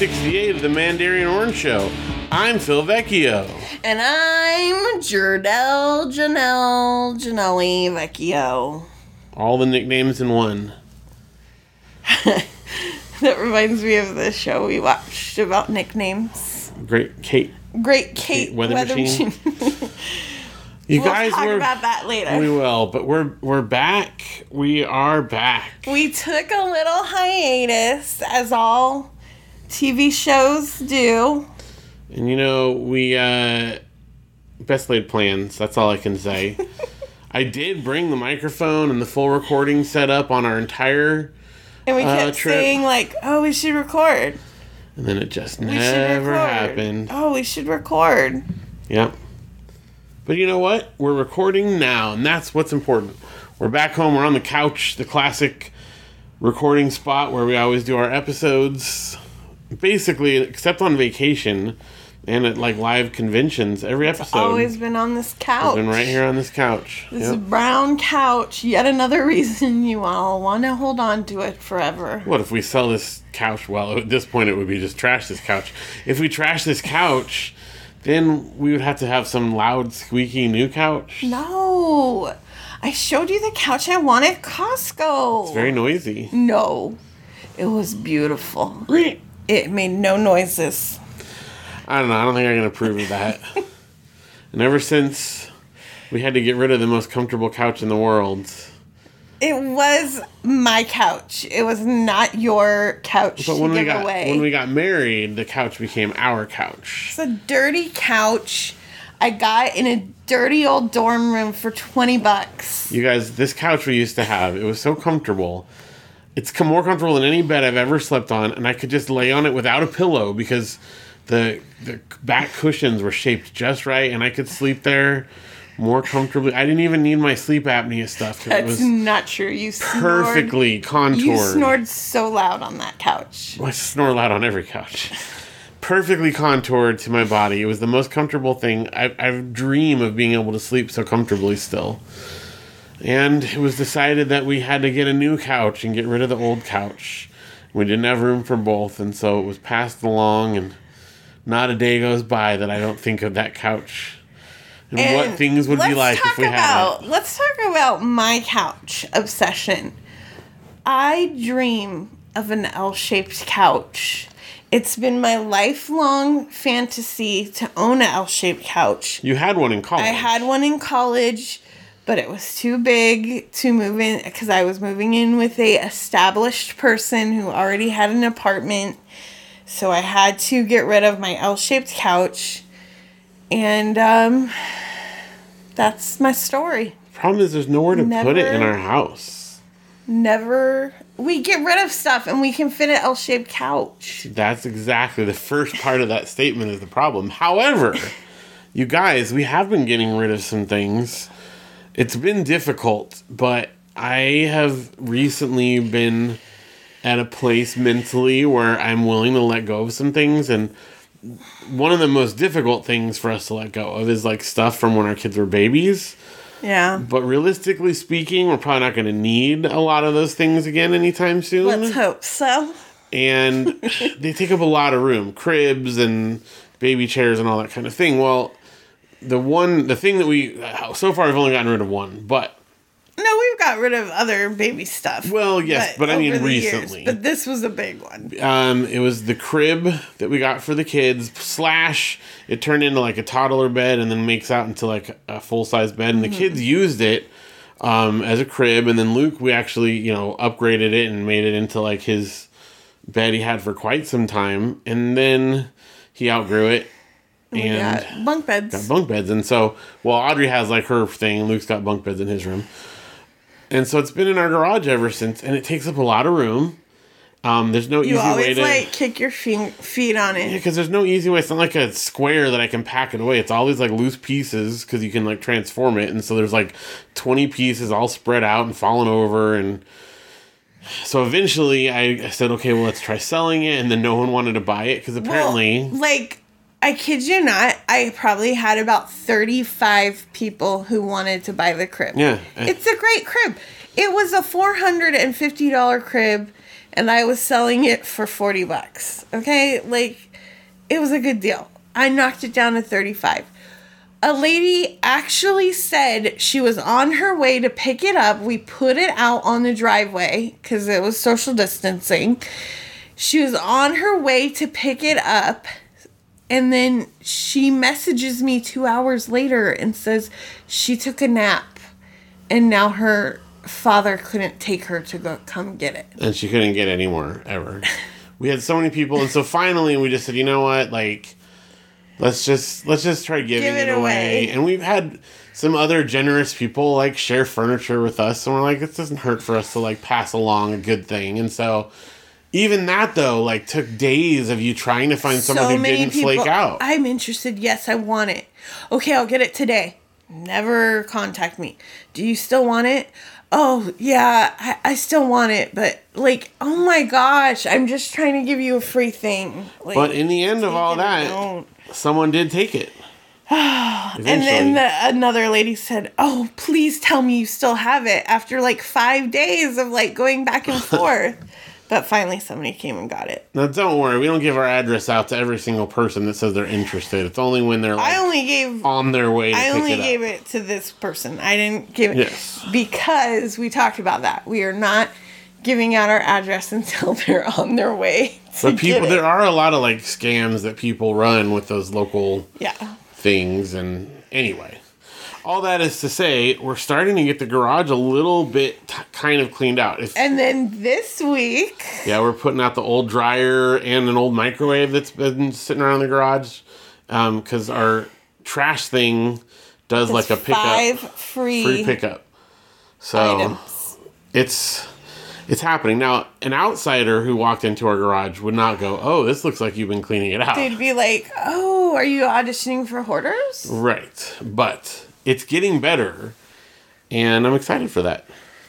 welcome to episode 168 of the Mandarin Orange Show. I'm Phil Vecchio. And I'm Jerdel Janelle Janelli Vecchio. All the nicknames in one. That reminds me of the show we watched about nicknames. Great Kate. Great Kate, Kate Weather Weather Machine. Machine. You we'll guys talk were about that later. we will, but we're we're back. We are back. We took a little hiatus, as all TV shows do. And you know, we uh best laid plans, that's all I can say. I did bring the microphone and the full recording setup on our entire And we Uh, kept trip. saying, like, oh, we should record. and then it just We never happened. Oh, we should record. Yep. But you know what? We're recording now, and that's what's important. We're back home. We're on the couch, the classic recording spot where we always do our episodes. Basically, except on vacation and at like live conventions, every episode Always been on this couch. been right here on this couch. This Yep. brown couch, yet another reason you all want to hold on to it forever. What if we sell this couch? Well, at this point, it would be just trash this couch. If we trash this couch, then we would have to have some loud, squeaky new couch. No, I showed you the couch I wanted at Costco. It's very noisy. no, it was beautiful. It made no noises. I don't know. I don't think I can approve of that. and ever since we had to get rid of the most comfortable couch in the world, It was my couch. It was not your couch but to when we got away. when we got married, the couch became our couch. it's a dirty couch I got in a dirty old dorm room for 20 bucks. You guys, this couch we used to have, it was so comfortable. It's more comfortable than any bed I've ever slept on, and I could just lay on it without a pillow because the the back cushions were shaped just right, and I could sleep there more comfortably. I didn't even need my sleep apnea stuff 'cause it That's was not true. You snored- perfectly contoured. You snored so loud on that couch. I snore loud on every couch. Perfectly contoured to my body. It was the most comfortable thing. I, I dream of being able to sleep so comfortably still. And it was decided that we had to get a new couch and get rid of the old couch. We didn't have room for both, and so it was passed along, and not a day goes by that I don't think of that couch and, what things would be like if we had about, it. Let's talk about my couch obsession. I dream of an L-shaped couch. It's been my lifelong fantasy to own an L-shaped couch. You had one in college. I had one in college, but it was too big to move in because I was moving in with a established person who already had an apartment. So I had to get rid of my L-shaped couch. And um that's my story. Problem is, there's nowhere to put it in our house. Never we get rid of stuff and we can fit an L-shaped couch. That's exactly the first part of that statement is the problem. However, you guys, we have been getting rid of some things. It's been difficult, but I have recently been at a place mentally where I'm willing to let go of some things and one of the most difficult things for us to let go of is like stuff from when our kids were babies. Yeah. But realistically speaking, we're probably not going to need a lot of those things again anytime soon Let's hope so. and they take up a lot of room cribs and baby chairs and all that kind of thing well the one the thing that we so far we've only gotten rid of one but No, we've got rid of other baby stuff. Well, yes, but I mean the years. recently. but this was a big one. um it was the crib that we got for the kids slash it turned into like a toddler bed and then makes out into like a full-size bed and the kids used it um as a crib and then luke we actually you know upgraded it and made it into like his bed he had for quite some time and then he outgrew it We and got bunk beds. Got bunk beds. And so, well, Audrey has like her thing. Luke's got bunk beds in his room. And so it's been in our garage ever since, and it takes up a lot of room. Um, there's no you easy way to. like kick your feet feet on it. Yeah, because there's no easy way. It's not like a square that I can pack it away. It's all these like loose pieces because you can like transform it. And so there's like 20 pieces all spread out and falling over. And so eventually I, I said, okay, well, let's try selling it. And then no one wanted to buy it because apparently. Well, like I kid you not, I probably had about 35 people who wanted to buy the crib. Yeah. It's a great crib. It was a $450 crib and I was selling it for 40 bucks. Okay? Like it was a good deal. I knocked it down to 35. A lady actually said she was on her way to pick it up. We put it out on the driveway cuz it was social distancing. She was on her way to pick it up and then she messages me 2 hours later and says she took a nap and now her father couldn't take her to go come get it. and she couldn't get any more ever. we had so many people, and so finally we just said, you know what, like, let's just let's just try giving Give it, it away. away. And we've had some other generous people like share furniture with us, and we're like, it doesn't hurt for us to like pass along a good thing. And so even that though, like, took days of you trying to find someone who didn't flake out. I'm interested. Yes, I want it. Okay, I'll get it today. Never contact me. Do you still want it? Oh, yeah, I, I still want it. But, like, oh my gosh, I'm just trying to give you a free thing. Like, but in the end of all that, someone did take it. And then the, another lady said, "Oh, please tell me you still have it." After like five days of like going back and forth, but finally somebody came and got it. now don't worry, we don't give our address out to every single person that says they're interested. It's only when they're like I only gave on their way to I pick only it gave it to this person. I didn't give it Yes. because we talked about that. We are not giving out our address until they're on their way. But people, there are a lot of like scams that people run with those local yeah. things. And anyway, all that is to say, we're starting to get the garage a little bit t- kind of cleaned out. If, And then this week, yeah, we're putting out the old dryer and an old microwave that's been sitting around the garage um, because our trash thing does like a pickup, five free, free pickup. So items. it's it's happening now. An outsider who walked into our garage would not go, "Oh, this looks like you've been cleaning it out." They'd be like, "Oh, are you auditioning for hoarders?" Right. But it's getting better. And I'm excited for that.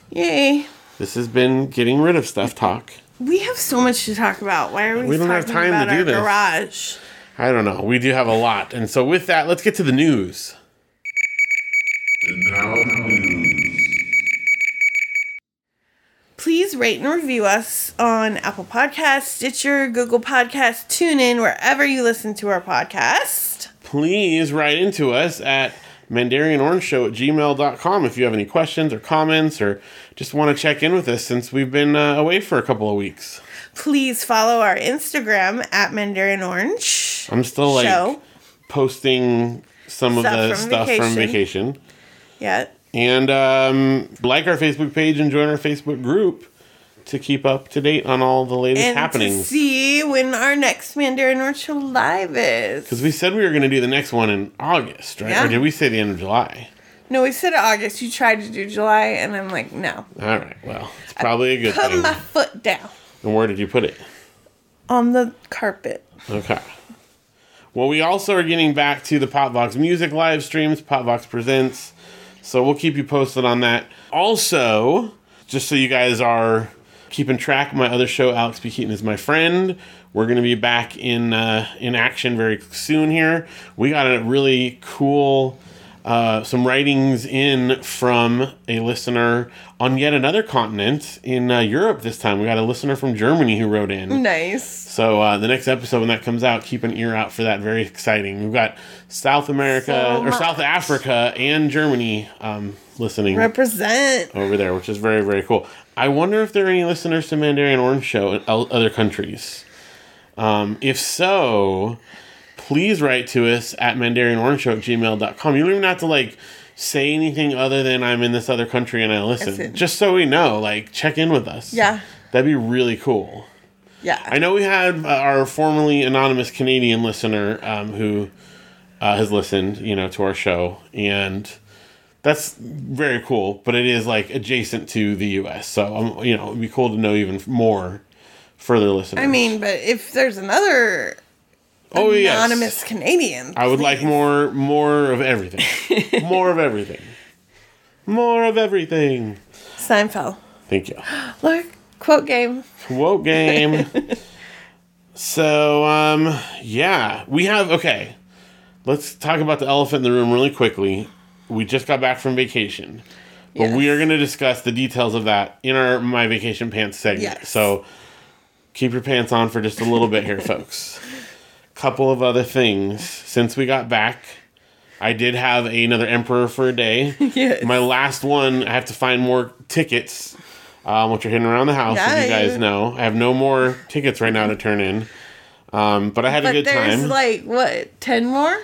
Yay! This has been getting rid of stuff talk. We have so much to talk about. Why are we? We don't have time to do this. Garage. I don't know. We do have a lot. And so with that, let's get to the news. And now the news. Please rate and review us on Apple Podcasts, Stitcher, Google Podcasts, TuneIn, wherever you listen to our podcast. Please write into us at mandarianorangeshow at gmail.com if you have any questions or comments or just want to check in with us since we've been uh, away for a couple of weeks. Please follow our Instagram at Mandarin Orange. I'm still like Show. posting some of the from stuff from vacation. vacation. Yeah. And um, like our Facebook page and join our Facebook group to keep up to date on all the latest And to happenings. see when our next Mandarin Show live is. Because we said we were going to do the next one in August, right? Yeah. Or did we say the end of July? No, we said August. You tried to do July, and I'm like, no. All right. Well, it's probably a good Put thing. my foot down And where did you put it? on the carpet. Okay. Well, we also are getting back to the Popvox music live streams, Popvox Presents. So we'll keep you posted on that. Also, just so you guys are keeping track, my other show, Alex P. Keaton is my friend. We're going to be back in uh, in action very soon here. We got a really cool uh, some writings in from a listener on yet another continent in uh, Europe this time. We got a listener from Germany who wrote in. Nice. So uh, the next episode when that comes out, keep an ear out for that. Very exciting. We've got South America So or South. Africa and Germany um, listening Represent. over there, which is very very cool. I wonder if there are any listeners to Mandarin Orange Show in other countries. Um, if so, please write to us at mandarinorangeshow at gmail.com. You don't even have to like say anything other than I'm in this other country and I listen. Listen. Just so we know, like check in with us. Yeah. That'd be really cool. Yeah. I know we had uh, our formerly anonymous Canadian listener um, who uh, has listened, you know, to our show, and that's very cool. But it is like adjacent to the U.S., so um, you know, it'd be cool to know even more further listeners. I mean, but if there's another oh yes, anonymous Canadian, I would like more, more of everything, more of everything, more of everything. Seinfeld. Thank you. Look, quote game. Quote game. so, um, yeah, we have okay. Let's talk about the elephant in the room really quickly. We just got back from vacation, but we are going to discuss the details of that in our my vacation pants segment. Yes. So, keep your pants on for just a little bit here, folks. Couple of other things. Since we got back, I did have another Emperor for a day. Yes. My last one, I have to find more tickets, um, which are hidden around the house, Yeah, as you guys know. I have no more tickets right now to turn in. Um, but I had a good there's time. like what ten more?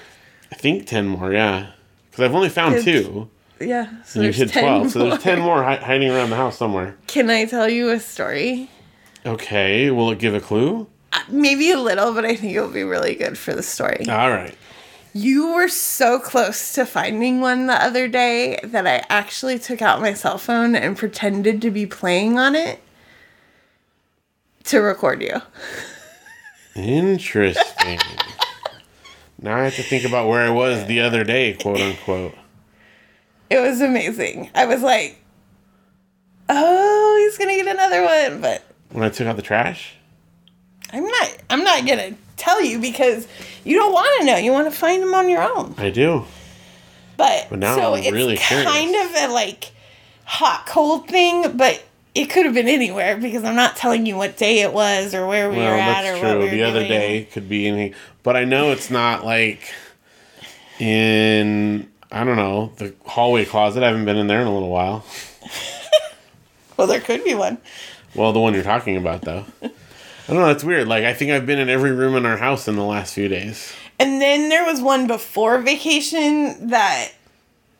I think 10 more, yeah. Because I've only found It's- two. Yeah. So And you 10 12. So there's 10 more hi- hiding around the house somewhere. Can I tell you a story? Okay, will it give a clue? Uh, Maybe a little, but I think it'll be really good for the story. All right. You were so close to finding one the other day that I actually took out my cell phone and pretended to be playing on it to record you. Interesting. Now I have to think about where I was the other day, quote unquote. It was amazing. I was like, "Oh, he's gonna get another one," but When I took out the trash? I'm not. I'm not gonna tell you because you don't want to know. You want to find them on your own. I do. But, But now so I'm it's really curious. kind of a like hot cold thing, but it could have been anywhere because I'm not telling you what day it was or where we Well, were at that's or what we were the other doing. day could be anything. But I know it's not like in, I don't know, the hallway closet. I haven't been in there in a little while. Well, there could be one. Well, the one you're talking about, though. I don't know. It's weird. Like, I think I've been in every room in our house in the last few days. And then there was one before vacation that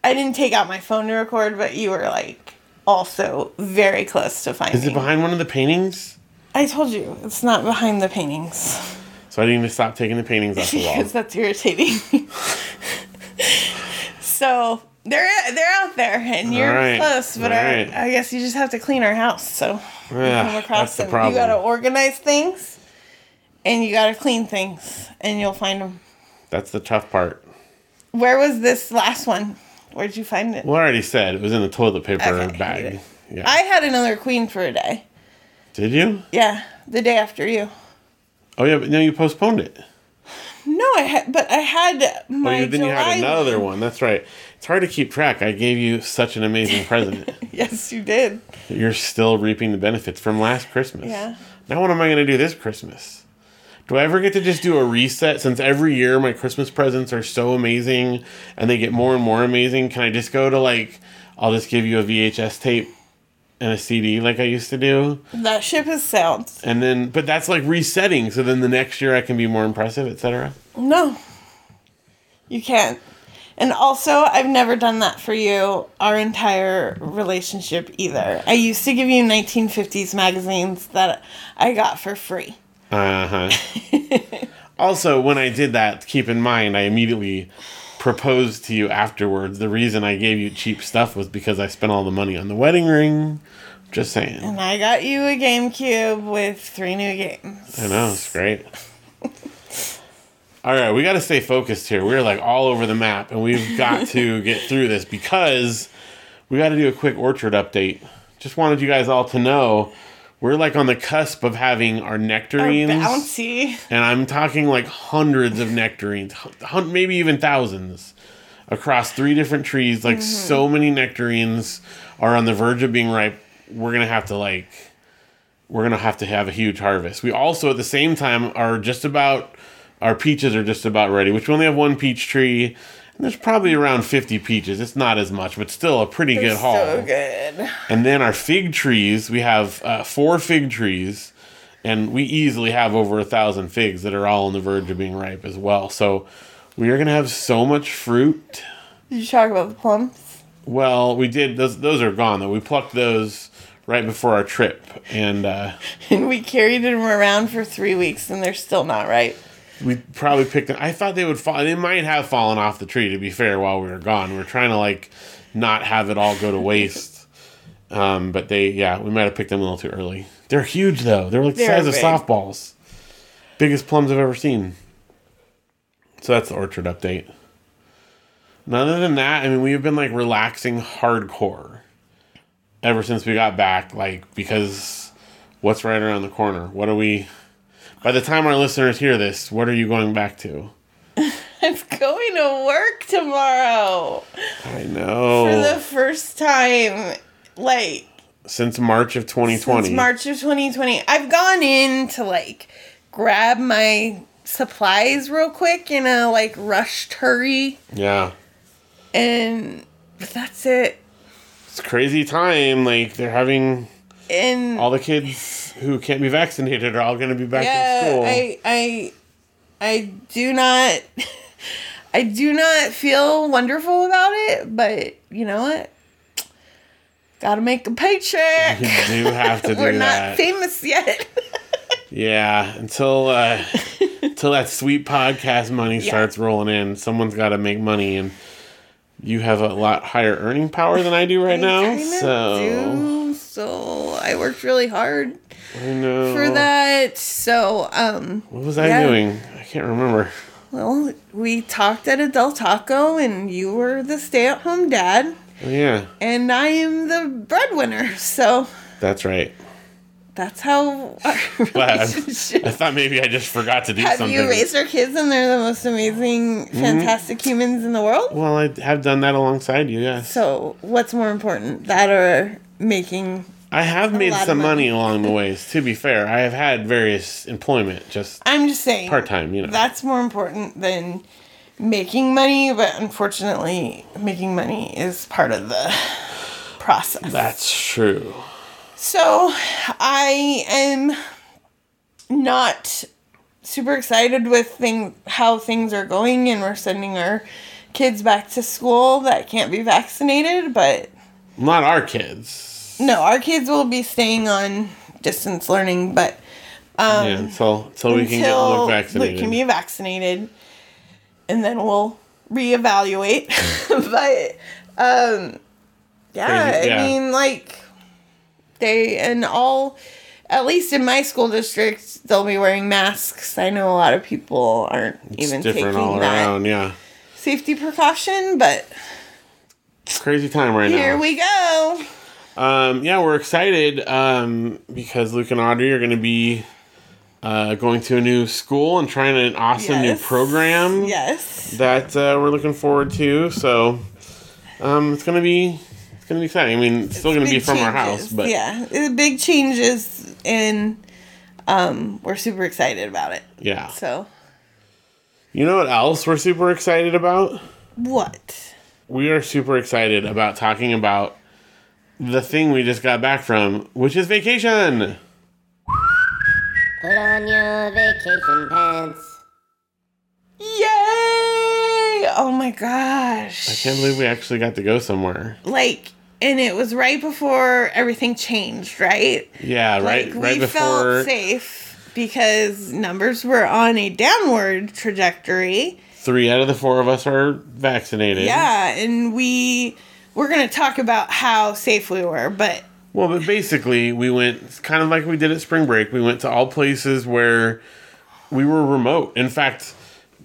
I didn't take out my phone to record, but you were like also very close to finding. Is it behind one of the paintings? I told you it's not behind the paintings So I need to stop taking the paintings off the wall. because that's irritating. so they're they're out there and you're right, close, but I, right. I guess you just have to clean our house. So Yeah, come across that's the problem. You got to organize things, and you got to clean things, and you'll find them. That's the tough part. Where was this last one? Where'd you find it? Well, I already said it was in the toilet paper Okay, bag. Yeah. I had another queen for a day. Did you? Yeah, the day after you. Oh yeah, but no, you postponed it. No, I had, but I had Oh, my you, then you had July another one. That's right. It's hard to keep track. I gave you such an amazing present. Yes, you did. You're still reaping the benefits from last Christmas. Yeah. Now what am I going to do this Christmas? Do I ever get to just do a reset since every year my Christmas presents are so amazing and they get more and more amazing? Can I just go to like I'll just give you a VHS tape and a CD like I used to do? That ship has sailed. And then but that's like resetting so then the next year I can be more impressive, etc. No, you can't. And also, I've never done that for you our entire relationship either. I used to give you 1950s magazines that I got for free. Uh-huh. also, when I did that, keep in mind I immediately proposed to you afterwards. The reason I gave you cheap stuff was because I spent all the money on the wedding ring. Just saying. And I got you a GameCube with three new games. I know, it's great. All right, we got to stay focused here. We're like all over the map, and we've got to get through this because we got to do a quick orchard update. Just wanted you guys all to know we're like on the cusp of having our nectarines. Our bouncy. And I'm talking like hundreds of nectarines, hun- maybe even thousands across three different trees. Like mm-hmm. so many nectarines are on the verge of being ripe. We're going to have to like, we're going to have to have a huge harvest. We also at the same time are just about, our peaches are just about ready, which we only have one peach tree. There's probably around 50 peaches. It's not as much, but still a pretty good haul. So good. And then our fig trees, we have uh, four fig trees, and we easily have over a thousand figs that are all on the verge of being ripe as well. So we are gonna have so much fruit. Did you talk about the plums? Well, we did those. Those are gone though. We plucked those right before our trip, and uh, And we carried them around for three weeks and they're still not ripe. We probably picked them. I thought they would fall. They might have fallen off the tree. To be fair, while we were gone, we are trying to like not have it all go to waste. Um, but they, yeah, we might have picked them a little too early. They're huge though. They're like the They're size of softballs. Biggest plums I've ever seen. So that's the orchard update. And other than that, I mean, we've been like relaxing hardcore ever since we got back. Like because what's right around the corner? What are we? By the time our listeners hear this, what are you going back to? I'm going to work tomorrow I know. for the first time. Like, since March of 2020. Since March of 2020. I've gone in to like grab my supplies real quick in a like rushed hurry Yeah. and but that's it. It's a crazy time. Like they're having And all the kids who can't be vaccinated are all going to be back in yeah, school. I I I do not I do not feel wonderful about it, but you know what? Gotta make a paycheck. you do have to do We're that. not famous yet. Yeah, until uh, until that sweet podcast money Yeah. starts rolling in, someone's got to make money, and you have a lot higher earning power than I do right I now. So do, so I worked really hard I know. for that. So, um, What was I Yeah. doing? I can't remember. well, we talked at a Del Taco, and you were the stay-at-home dad, Oh, yeah, and I am the breadwinner. So that's right. that's how. Our I thought maybe I just forgot to do Have something. you raised our kids, and they're the most amazing, Mm-hmm. fantastic humans in the world? well, I have done that alongside you. Yes, So, what's more important, that or making? I have made some money money. along the ways. To be fair, I have had various employment, just I'm just saying, part time. You know. that's more important than making money. But unfortunately, making money is part of the process. That's true. So, I am not super excited with thing how things are going, and we're sending our kids back to school that can't be vaccinated, but. Not our kids. No, our kids will be staying on distance learning, but um, yeah, until until we can get Luke vaccinated. Luke can be vaccinated, and then we'll reevaluate. but um, yeah, yeah. I mean, like they and all. At least in my school district, they'll be wearing masks. I know a lot of people aren't it's even different taking all that around. Yeah, safety precaution, but crazy time right here now. Here we go. Um, yeah, we're excited um, because Luke and Audrey are going to be uh, going to a new school and trying an awesome Yes. new program Yes. that uh, we're looking forward to. So um, it's going to be it's going to be exciting. I mean, it's still going to be from our house, but yeah, it's big changes, and um, we're super excited about it. yeah. So You know what else we're super excited about? what? We are super excited about talking about the thing we just got back from, which is vacation. Put on your vacation pants. Yay! Oh my gosh! I can't believe we actually got to go somewhere. like, and it was right before everything changed, right? Yeah, right, Like, right we before. felt safe because numbers were on a downward trajectory. Three out of the four of us are vaccinated. Yeah, and we we're gonna talk about how safe we were, but Well, but basically, we went kind of like we did at spring break. We went to all places where we were remote. In fact,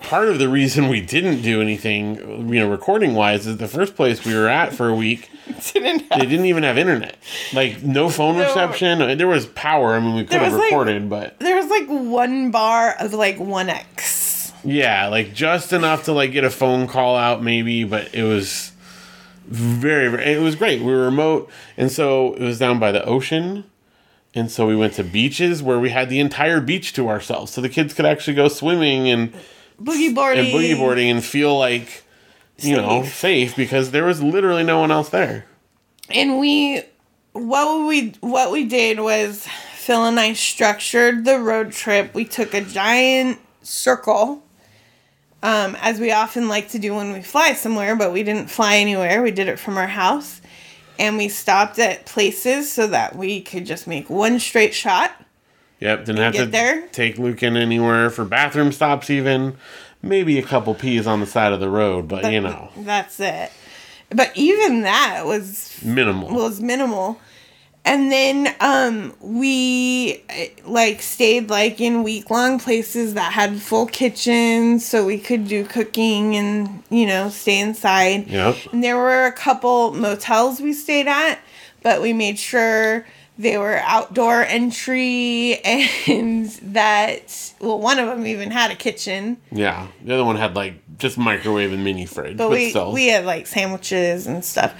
part of the reason we didn't do anything, you know, recording wise, is the first place we were at for a week. didn't have They didn't even have internet, like no phone reception. Uh, there was power. I mean, we could have was, like- recorded, but there was like one bar of like one X. yeah, like just enough to like get a phone call out, maybe. But it was very, very. It was great. We were remote, and so it was down by the ocean. And so we went to beaches where we had the entire beach to ourselves, so the kids could actually go swimming and, Boogie boarding. and boogie boarding and feel like, you know, Safe. safe because there was literally no one else there. And we what we what we did was Phil and I structured the road trip. We took a giant circle. Um, as we often like to do when we fly somewhere, but we didn't fly anywhere. We did it from our house. And we stopped at places so that we could just make one straight shot. Yep, didn't have to there? take Luke in anywhere for bathroom stops, even maybe a couple peas on the side of the road, but you know, That's it. But even that was minimal. was minimal. And then um we eh, like stayed like in week long places that had full kitchens so we could do cooking and you know stay inside. Yep. And there were a couple motels we stayed at, but we made sure they were outdoor entry and that well one of them even had a kitchen yeah, the other one had like just microwave and mini fridge, but but, we still, we had like sandwiches and stuff.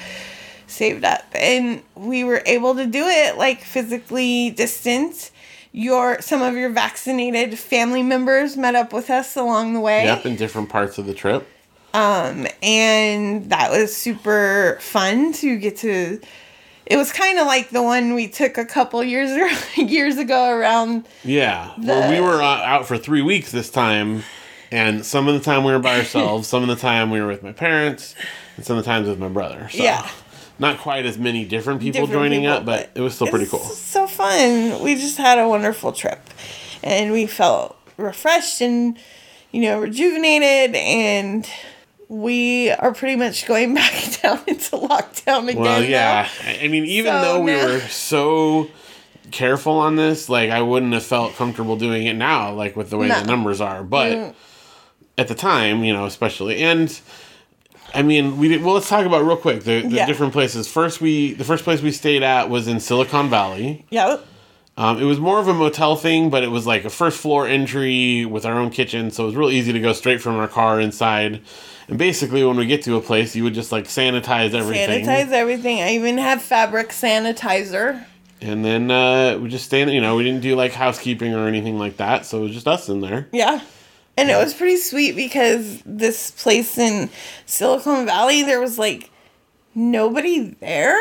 Saved up and we were able to do it like physically distant your some of your vaccinated family members met up with us along the way Yep, in different parts of the trip. Um, and that was super fun to get to it was kind of like the one we took a couple years or years ago around Yeah. well, we were uh, out for three weeks this time, and some of the time we were by ourselves, some of the time we were with my parents, and some of the times with my brother. So Yeah. Not quite as many different people different joining people, up, but, it was still pretty cool. So fun. We just had a wonderful trip, and we felt refreshed and you know rejuvenated, and we are pretty much going back down into lockdown again. Well, yeah. I I mean, even So though we now- were so careful on this, like I wouldn't have felt comfortable doing it now, like with the way No. the numbers are. But Mm. at the time, you know, especially, and I mean, we did. Well, let's talk about real quick the, the Yeah. different places. First, we the first place we stayed at was in Silicon Valley. Yeah. Um, it was more of a motel thing, but it was like a first floor entry with our own kitchen, so it was real easy to go straight from our car inside. And basically, when we get to a place, you would just like sanitize everything, Sanitize everything. I even have fabric sanitizer. and then uh, we just stay. in You know, we didn't do like housekeeping or anything like that, so it was just us in there. Yeah. And it was pretty sweet because this place in Silicon Valley, there was like nobody there.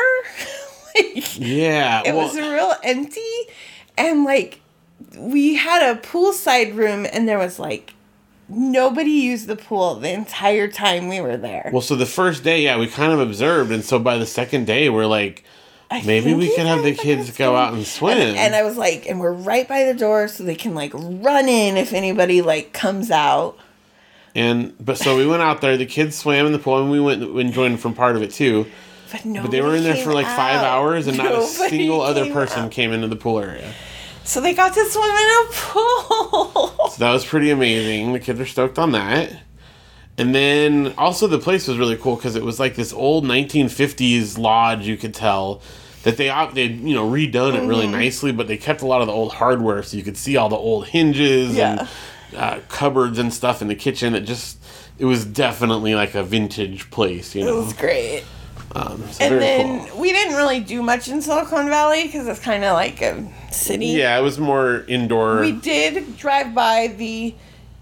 like, Yeah, it well, was real empty. And like, we had a poolside room, and there was like nobody used the pool the entire time we were there. well, so the first day, yeah, we kind of observed, and so by the second day, we're like, I maybe we can have the kids go out and swim. And, and I was like, and we're right by the door, so they can like run in if anybody like comes out. And but so we went out there. The kids swam in the pool, and we went and joined from part of it too. But, But they were in there for like five hours, and not a single other person Out. came into the pool area. So they got to swim in a pool. So that was pretty amazing. The kids are stoked on that. And then also the place was really cool because it was like this old 1950s lodge. You could tell that they they you know redone it Mm-hmm. really nicely, but they kept a lot of the old hardware, so you could see all the old hinges Yeah. and uh, cupboards and stuff in the kitchen. It just it was definitely like a vintage place, you know, It was great. Um, so And then cool. we didn't really do much in Silicon Valley because it's kind of like a city. Yeah, it was more indoor. We did drive by the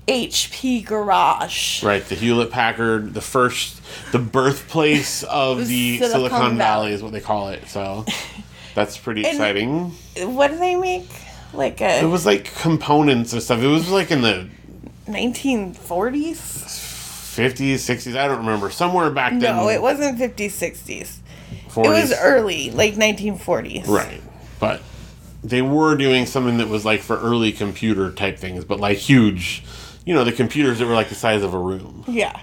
HP garage. Right, the Hewlett Packard, the first, the birthplace of the Silicon Silicon, Valley. Valley. is what they call it. So that's pretty And- exciting. What do they make? Like a. It was like components and stuff. It was like in the 1940s? 50s, 60s. I don't remember. Somewhere back then. No, it wasn't 50s, 60s. 40s. It was early, like 1940s. Right, but they were doing something that was like for early computer type things, but like huge. You know, the computers that were like the size of a room. Yeah.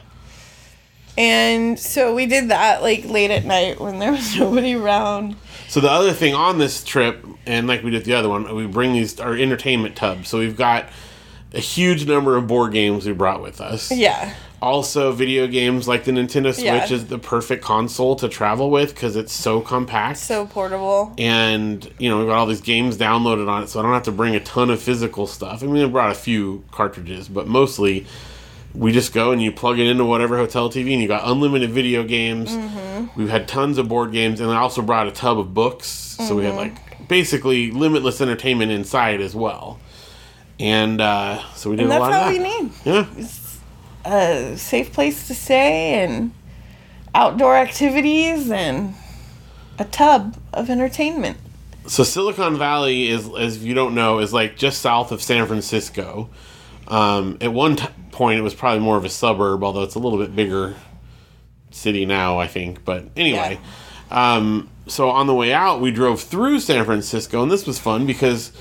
And so we did that like late at night when there was nobody around. So the other thing on this trip, and like we did the other one, we bring these our entertainment tubs. So we've got a huge number of board games we brought with us. Yeah. Also, video games like the Nintendo Switch Yeah. is the perfect console to travel with because it's so compact. So portable. and you know we've got all these games downloaded on it, so I don't have to bring a ton of physical stuff. I mean, I brought a few cartridges, but mostly we just go and you plug it into whatever hotel TV, and you got unlimited video games. We've had tons of board games, and I also brought a tub of books, so we had like basically limitless entertainment inside as well. And uh, so we did And a lot of all that. we need. Yeah, A safe place to stay and outdoor activities and a tub of entertainment. so Silicon Valley is, as you don't know, is like just south of San Francisco. Um, at one t- point, it was probably more of a suburb, although it's a little bit bigger city now, I think. But anyway, um, so on the way out, we drove through San Francisco, and this was fun because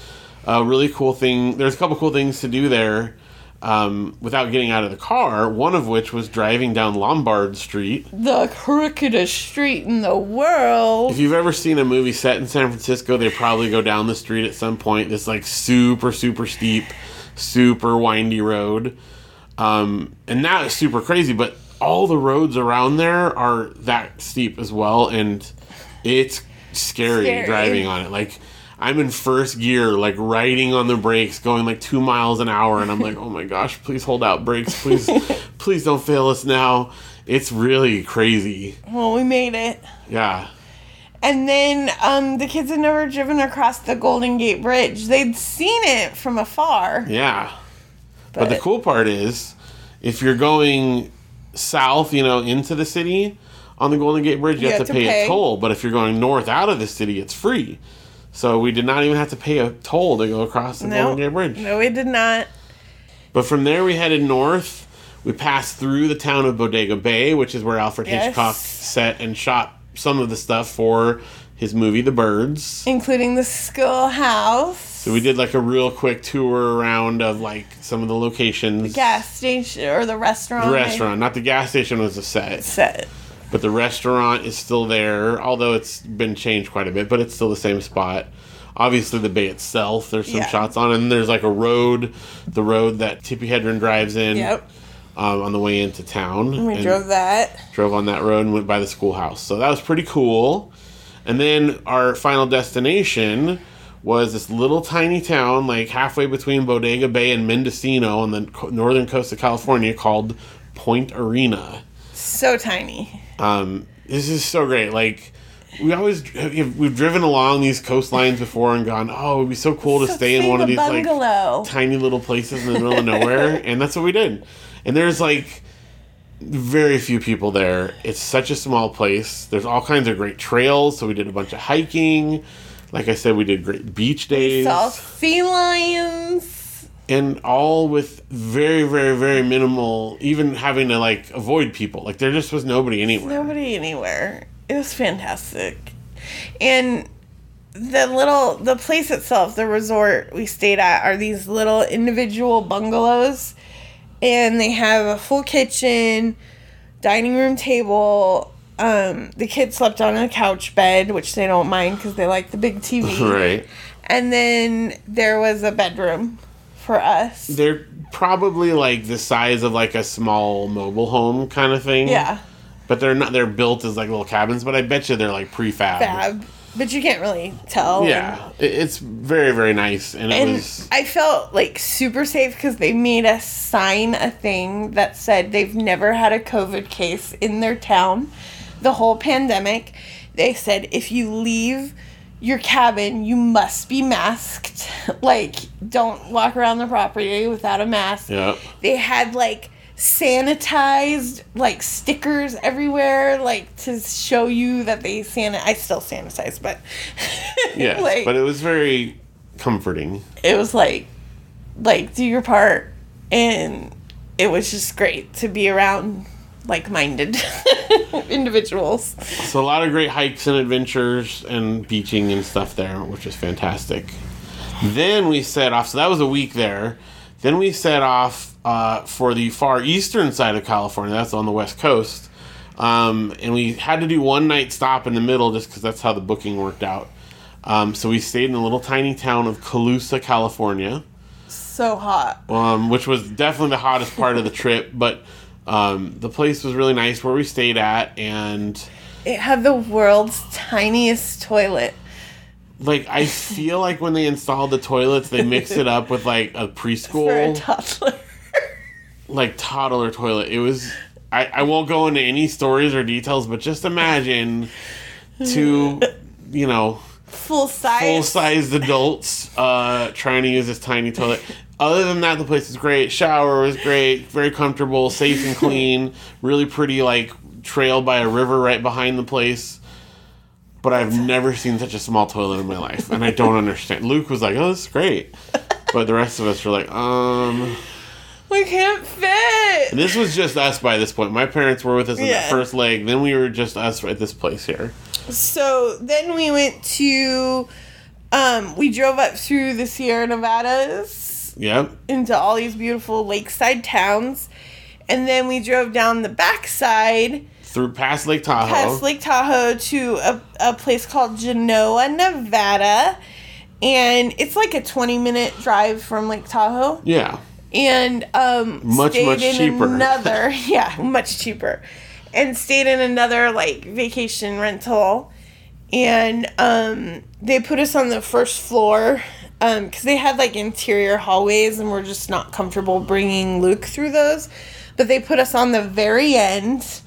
a really cool thing. There's a couple cool things to do there. Um, without getting out of the car, one of which was driving down Lombard Street. The crookedest street in the world. If you've ever seen a movie set in San Francisco, they probably go down the street at some point. This like super super steep, super windy road, um, and that is super crazy. But all the roads around there are that steep as well, and it's scary, Scary. driving on it. Like I'm in first gear, like riding on the brakes, going like two miles an hour, and I'm like, oh my gosh, please hold out brakes, please, please don't fail us now. It's really crazy. Well, we made it. Yeah. And then um, the kids had never driven across the Golden Gate Bridge. They'd seen it from afar. Yeah. But, the cool part is, if you're going south, you know, into the city on the Golden Gate Bridge, you, have, to, pay, a toll. But if you're going north out of the city, it's free. So we did not even have to pay a toll to go across the No, Golden Gate Bridge. no, we did not. But from there, we headed north. We passed through the town of Bodega Bay, which is where Alfred Yes. Hitchcock set and shot some of the stuff for his movie The Birds. Including the schoolhouse, So we did like a real quick tour around of like some of the locations. The gas station, or the restaurant. The restaurant, not the gas station was a set, Set. But the restaurant is still there, although it's been changed quite a bit, but it's still the same spot. Obviously, the bay itself, there's some Yeah. shots on, and there's like a road, the road that Tippi Hedren drives in Yep. um, on the way into town. We drove that. drove on that road and went by the schoolhouse. So that was pretty cool. And then our final destination was this little tiny town, like halfway between Bodega Bay and Mendocino on the co- northern coast of California, called Point Arena. So tiny. Um, this is so great. Like we always we've driven along these coastlines before and gone, oh, it'd be so cool to So stay in one of these like tiny little places in the middle of nowhere, and that's what we did. And there's like very few people there. It's such a small place. There's all kinds of great trails, so we did a bunch of hiking. Like I said, we did great beach days, Saw sea lions. And all with very, very, very minimal. Even having to like avoid people. Like there just was nobody anywhere. Nobody anywhere. It was fantastic. And the little the place itself, the resort we stayed at are these little individual bungalows and they have a full kitchen, dining room table. Um, the kids slept on a couch bed, which they don't mind because they like the big TV. Right. And then there was a bedroom for us. They're probably like the size of like a small mobile home kind of thing. Yeah, But they're not. They're built as like little cabins. But I bet you they're like prefab. fab. But you can't really tell. Yeah, it, it's very very nice, and it And was I felt like super safe because they made us sign a thing that said they've never had a COVID case in their town the whole pandemic. They said if you leave your cabin, you must be masked. like, don't walk around the property without a mask. yeah. They had like sanitized like stickers everywhere like to show you that they sanitize I still sanitize but Yes, like but it was very comforting. it was like like do your part and it was just great to be around like-minded individuals So a lot of great hikes and adventures and beaching and stuff there, which was fantastic. Then we set off. So that was a week there. Then we set off uh, for the far eastern side of California. That's on the west coast. Um, and we had to do one night stop in the middle just because that's how the booking worked out. Um, so we stayed in the little tiny town of Colusa, California. so hot um, which was definitely the hottest part of the trip. But um, the place was really nice where we stayed at, and it had the world's tiniest toilet like I feel like when they installed the toilets, they mixed it up with like a for a preschool, toddler like toddler toilet. It was. I, I won't go into any stories or details, but just imagine two, you know, full size full sized adults uh, trying to use this tiny toilet. Other than that, the place is great. Shower was great, very comfortable, safe and clean. Really pretty, like trail by a river right behind the place. But I've never seen such a small toilet in my life, and I don't understand. Luke was like, "Oh, this is great," but the rest of us were like, "Um." we can't fit And this was just us by this point. My parents were with us in Yeah. the first leg. Then we were just us at this place here. So then we went to, um, we drove up through the Sierra Nevadas Yep. into all these beautiful lakeside towns. And then we drove down the backside Through past Lake Tahoe. past Lake Tahoe to a, a place called Genoa, Nevada. And it's like a 20 minute drive from Lake Tahoe. yeah. and um Much, much cheaper. another yeah much cheaper and stayed in another like vacation rental and um they put us on the first floor um because they had like interior hallways and we're just not comfortable bringing luke through those but they put us on the very end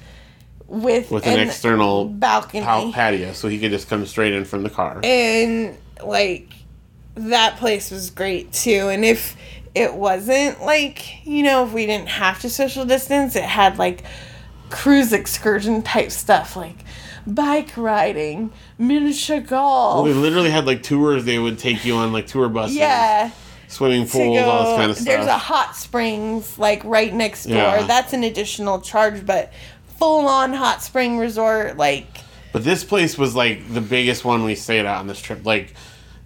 with, with an, external balcony. pa- patio, so he could just come straight in from the car. and like that place was great too and if it wasn't like you know if we didn't have to social distance it had like cruise excursion type stuff like bike riding miniature golf we literally had like tours. They would take you on like tour buses, yeah swimming pools, all this kind of stuff. there's a hot springs like right next door Yeah. that's an additional charge but full on hot spring resort like But this place was like the biggest one we stayed at on this trip. Like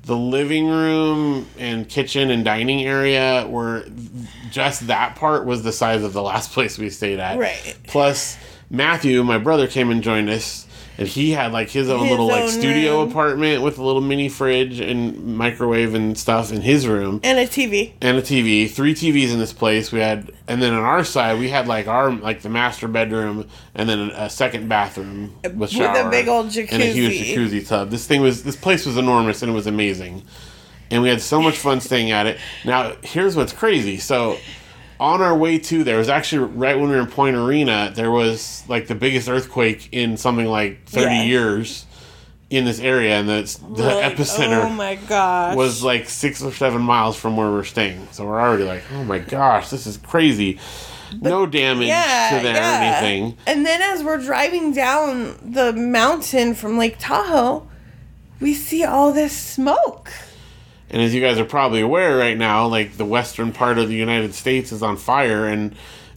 the living room and kitchen and dining area were just that part was the size of the last place we stayed at. Right. Plus Matthew, my brother, came and joined us. And he had like his own His little like studio room. apartment with a little mini fridge and microwave and stuff in his room and a tv and a TV. Three TVs in this place. We had, and then on our side, we had like our like the master bedroom, and then a second bathroom with With a big old jacuzzi. and a huge jacuzzi tub. This thing was this place was enormous and it was amazing, and we had so much fun staying at it. Now here's what's crazy. So. On our way to there was actually right when we were in Point Arena, there was like the biggest earthquake in something like 30 Yeah. years in this area, and that's the Like, epicenter oh my gosh was like six or seven miles from where we're staying. So we're already like, oh my gosh, this is crazy. no damage yeah, to there yeah. or anything. And then as we're driving down the mountain from Lake Tahoe, we see all this smoke. And as you guys are probably aware right now, like the western part of the United States is on fire. And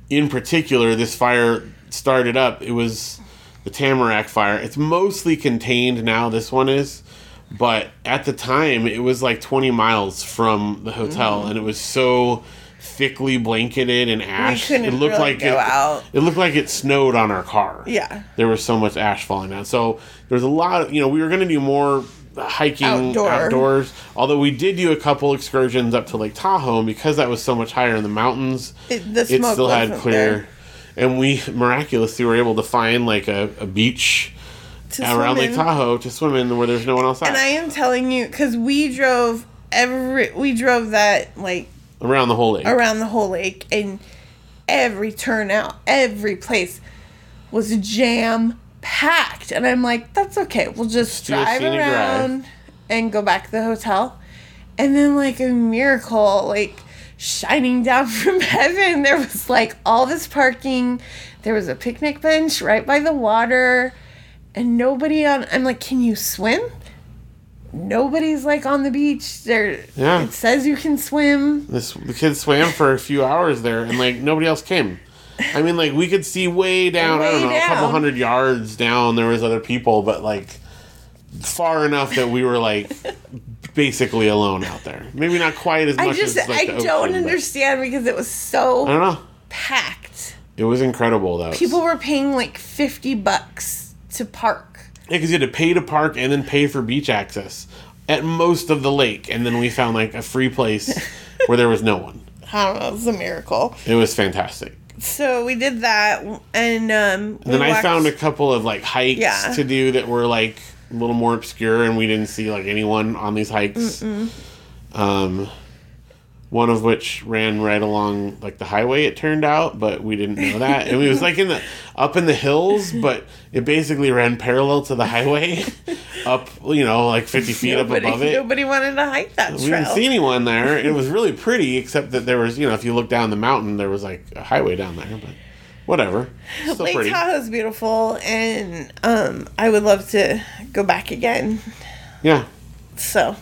in particular, this fire started up. It was the Tamarack fire. It's mostly contained now, this one is. But at the time, it was like 20 miles from the hotel. Mm. And it was so thickly blanketed in ash. it looked really like go it, out. it looked like it snowed on our car. Yeah. There was so much ash falling down. So there's a lot of, you know, we were going to do more hiking Outdoor. outdoors. Although we did do a couple excursions up to Lake Tahoe and because that was so much higher in the mountains. It- the it still had clear. there. And we miraculously were able to find like a, a beach around Lake. Tahoe to swim in where there's no one else at. And I am telling you, because we drove every, we drove that like around the whole lake. around the whole lake, and every turnout, every place was jam packed. And I'm like, that's okay. We'll just a drive around and go back to the hotel. And then, like a miracle, like shining down from heaven, there was like all this parking. There was a picnic bench right by the water, and nobody on. I'm like, can you swim? Nobody's like on the beach. There, Yeah. it says you can swim. This the kids swam for a few hours there, and like nobody else came. I mean, like we could see way down. I don't Way know, a couple hundred yards down. There was other people, but like far enough that we were like basically alone out there. Maybe not quite as much I just as like, I don't understand because it was so. I don't know. packed. It was incredible though. People were paying like fifty bucks to park. Yeah, because you had to pay to park and then pay for beach access at most of the lake, and then we found like a free place where there was no one. I don't know, it was a miracle. It was fantastic. So we did that, and um, And then I found a couple of like hikes Yeah. to do that were like a little more obscure, and we didn't see like anyone on these hikes. Um, one of which ran right along like the highway. It turned out, but we didn't know that, and it was like in the up in the hills, but it basically ran parallel to the highway, up you know like fifty feet nobody, up above it. nobody wanted to hike that trail. We didn't see anyone there. It was really pretty, except that there was, you know, if you look down the mountain, there was like a highway down there, but whatever. Still Lake pretty. Tahoe's beautiful, and um, I would love to go back again. Yeah. So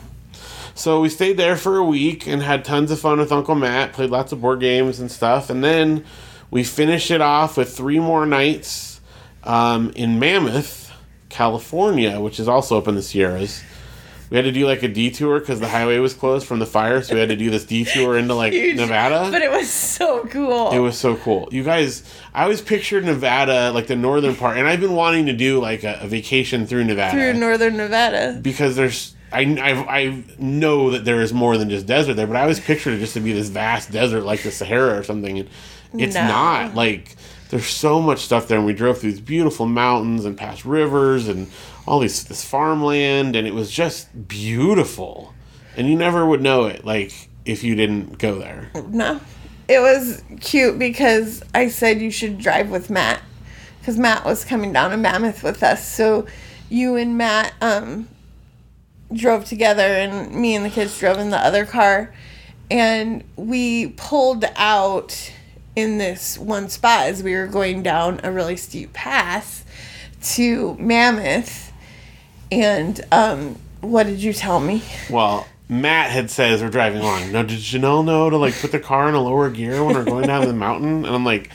So we stayed there for a week and had tons of fun with Uncle Matt, played lots of board games and stuff, and then we finished it off with three more nights um, in Mammoth, California, which is also up in the Sierras. We had to do like a detour because the highway was closed from the fire, so we had to do this detour into like huge, Nevada. but it was so cool. It was so cool. You guys, I always pictured Nevada, like the northern part, and I've been wanting to do like a, a vacation through Nevada through northern Nevada. because there's. I, I, I know that there is more than just desert there, but I always pictured it just to be this vast desert like the Sahara or something. And it's No. not. Like, there's so much stuff there. And we drove through these beautiful mountains and past rivers and all these this farmland. And it was just beautiful. And you never would know it, like, if you didn't go there. No. It was cute because I said you should drive with Matt because Matt was coming down to Mammoth with us. So you and Matt um, drove together, and me and the kids drove in the other car. And we pulled out in this one spot as we were going down a really steep pass to Mammoth. And um, what did you tell me? Well, Matt had said as we're driving along, now did Janelle know to like put the car in a lower gear when we're going down the mountain? And I'm like,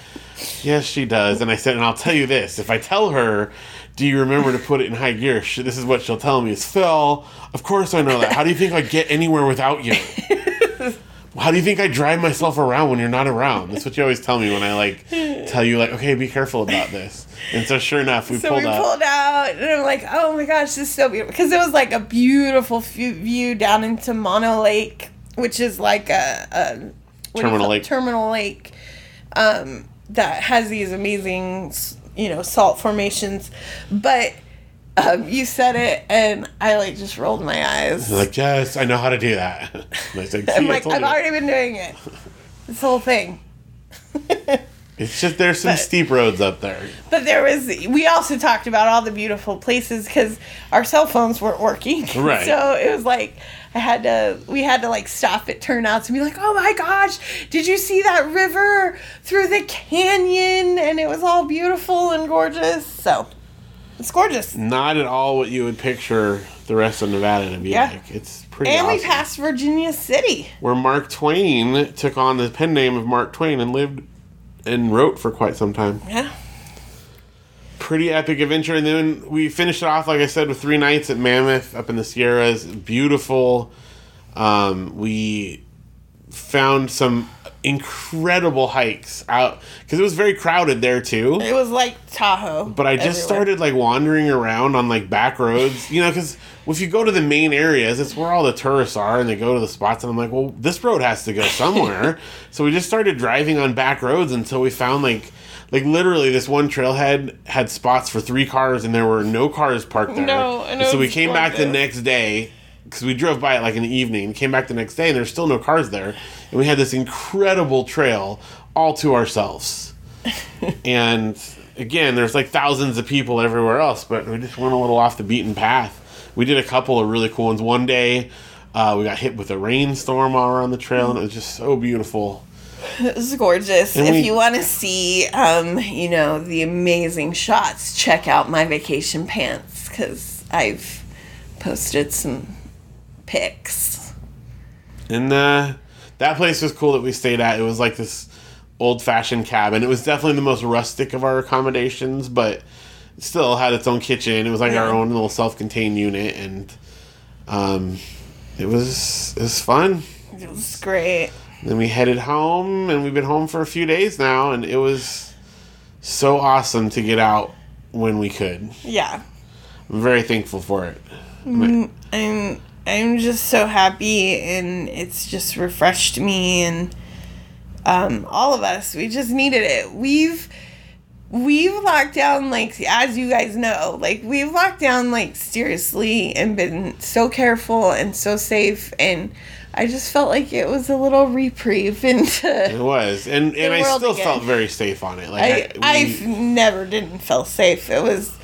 yes, she does. And I said, and I'll tell you this: if I tell her, do you remember to put it in high gear? This is what she'll tell me: is Phil. Of course I know that. How do you think I get anywhere without you? How do you think I drive myself around when you're not around? That's what you always tell me when I like tell you like, okay, be careful about this. And so sure enough, we So pulled we up. pulled out, and I'm like, oh my gosh, this is so beautiful. Because it was like a beautiful view down into Mono Lake, which is like a, a what do you Terminal? Lake. Terminal Lake um, that has these amazing, you know, salt formations. But um, you said it, and I like just rolled my eyes. Like, yes, I know how to do that. And See, I'm like, I've you." already been doing it. This whole thing. It's just there's some But- steep roads up there. But there was, we also talked about all the beautiful places because our cell phones weren't working. Right. So it was like, I had to, we had to like stop at turnouts and be like, oh my gosh, did you see that river through the canyon? And it was all beautiful and gorgeous. So it's gorgeous. Not at all what you would picture the rest of Nevada to be Yeah. like. It's pretty And we passed Virginia City. Where Mark Twain took on the pen name of Mark Twain and lived and wrote for quite some time. Yeah. Pretty epic adventure. And then we finished it off, like I said, with three nights at Mammoth up in the Sierras. Beautiful. Um, we found some incredible hikes out because it was very crowded there too. It was like Tahoe. But I just everywhere. started like wandering around on like back roads, you know, because if you go to the main areas, it's where all the tourists are, and they go to the spots, and I'm like, well, this road has to go somewhere. so we just started driving on back roads until we found like, like literally this one trailhead had spots for three cars, and there were no cars parked there. No, and it so we came back the next day. Because we drove by it like in the evening, came back the next day, and there's still no cars there, and we had this incredible trail all to ourselves. And again there's like thousands of people everywhere else but we just went a little off the beaten path. We did a couple of really cool ones. One day uh, we got hit with a rainstorm while we were on the trail and it was just so beautiful It was gorgeous. And if we- you want to see, um, you know, the amazing shots, check out my vacation pants because I've posted some pics. and uh, that place was cool that we stayed at it was like this old fashioned cabin it was definitely the most rustic of our accommodations but still had its own kitchen it was like our own little self-contained unit and um, it was it was fun It was great. Then we headed home, and we've been home for a few days now, and it was so awesome to get out when we could. Yeah, I'm very thankful for it. I'm I'm just so happy, and it's just refreshed me and um, all of us. We just needed it. We've we've locked down like as you guys know, like we've locked down like seriously and been so careful and so safe and. I just felt like it was a little reprieve into It was, and and I still again. felt very safe on it. Like I, I, we, never didn't feel safe. It was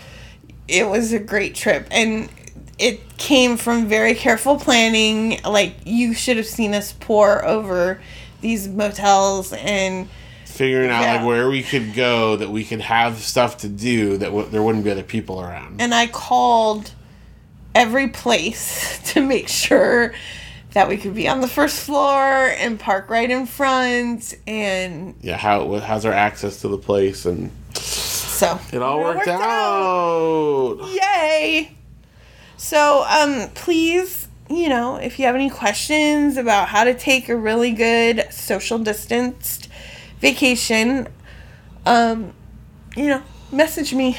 it was a great trip and it came from very careful planning. Like you should have seen us pore over these motels and figuring out Yeah. like where we could go that we could have stuff to do that w- there wouldn't be other people around. and I called every place to make sure that we could be on the first floor and park right in front and yeah, how what- how's our access to the place, and so it all worked, out. Yay! So, um, please, you know, if you have any questions about how to take a really good social distanced vacation, um, you know, message me.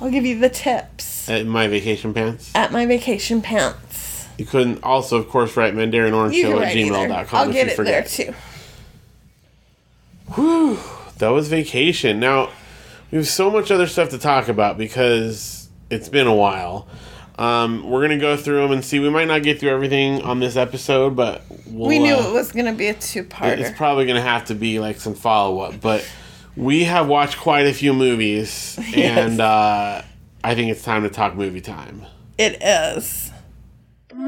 I'll give you the tips At my vacation pants. at my vacation pants. You couldn't also, of course, write Mandarin Orange Show at gmail.com I'll if get you it there forget. too. That was vacation. Now, we have so much other stuff to talk about because it's been a while. Um, we're gonna go through them and see. We might not get through everything on this episode, but we'll, We knew uh, it was gonna be a two-part. It's probably gonna have to be like some follow up. But we have watched quite a few movies, Yes. and uh, I think it's time to talk movie time. It is. Movie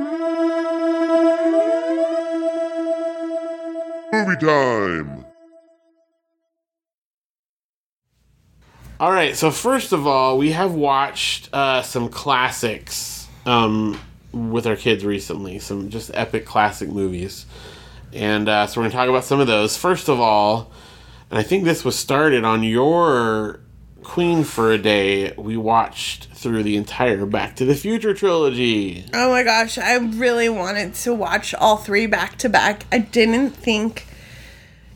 time! All right, so first of all, we have watched uh, some classics um, with our kids recently, some just epic classic movies. And uh, so we're going to talk about some of those. First of all, and I think this was started on your Queen for a Day, we watched through the entire Back to the Future trilogy. Oh my gosh, I really wanted to watch all three back to back. I didn't think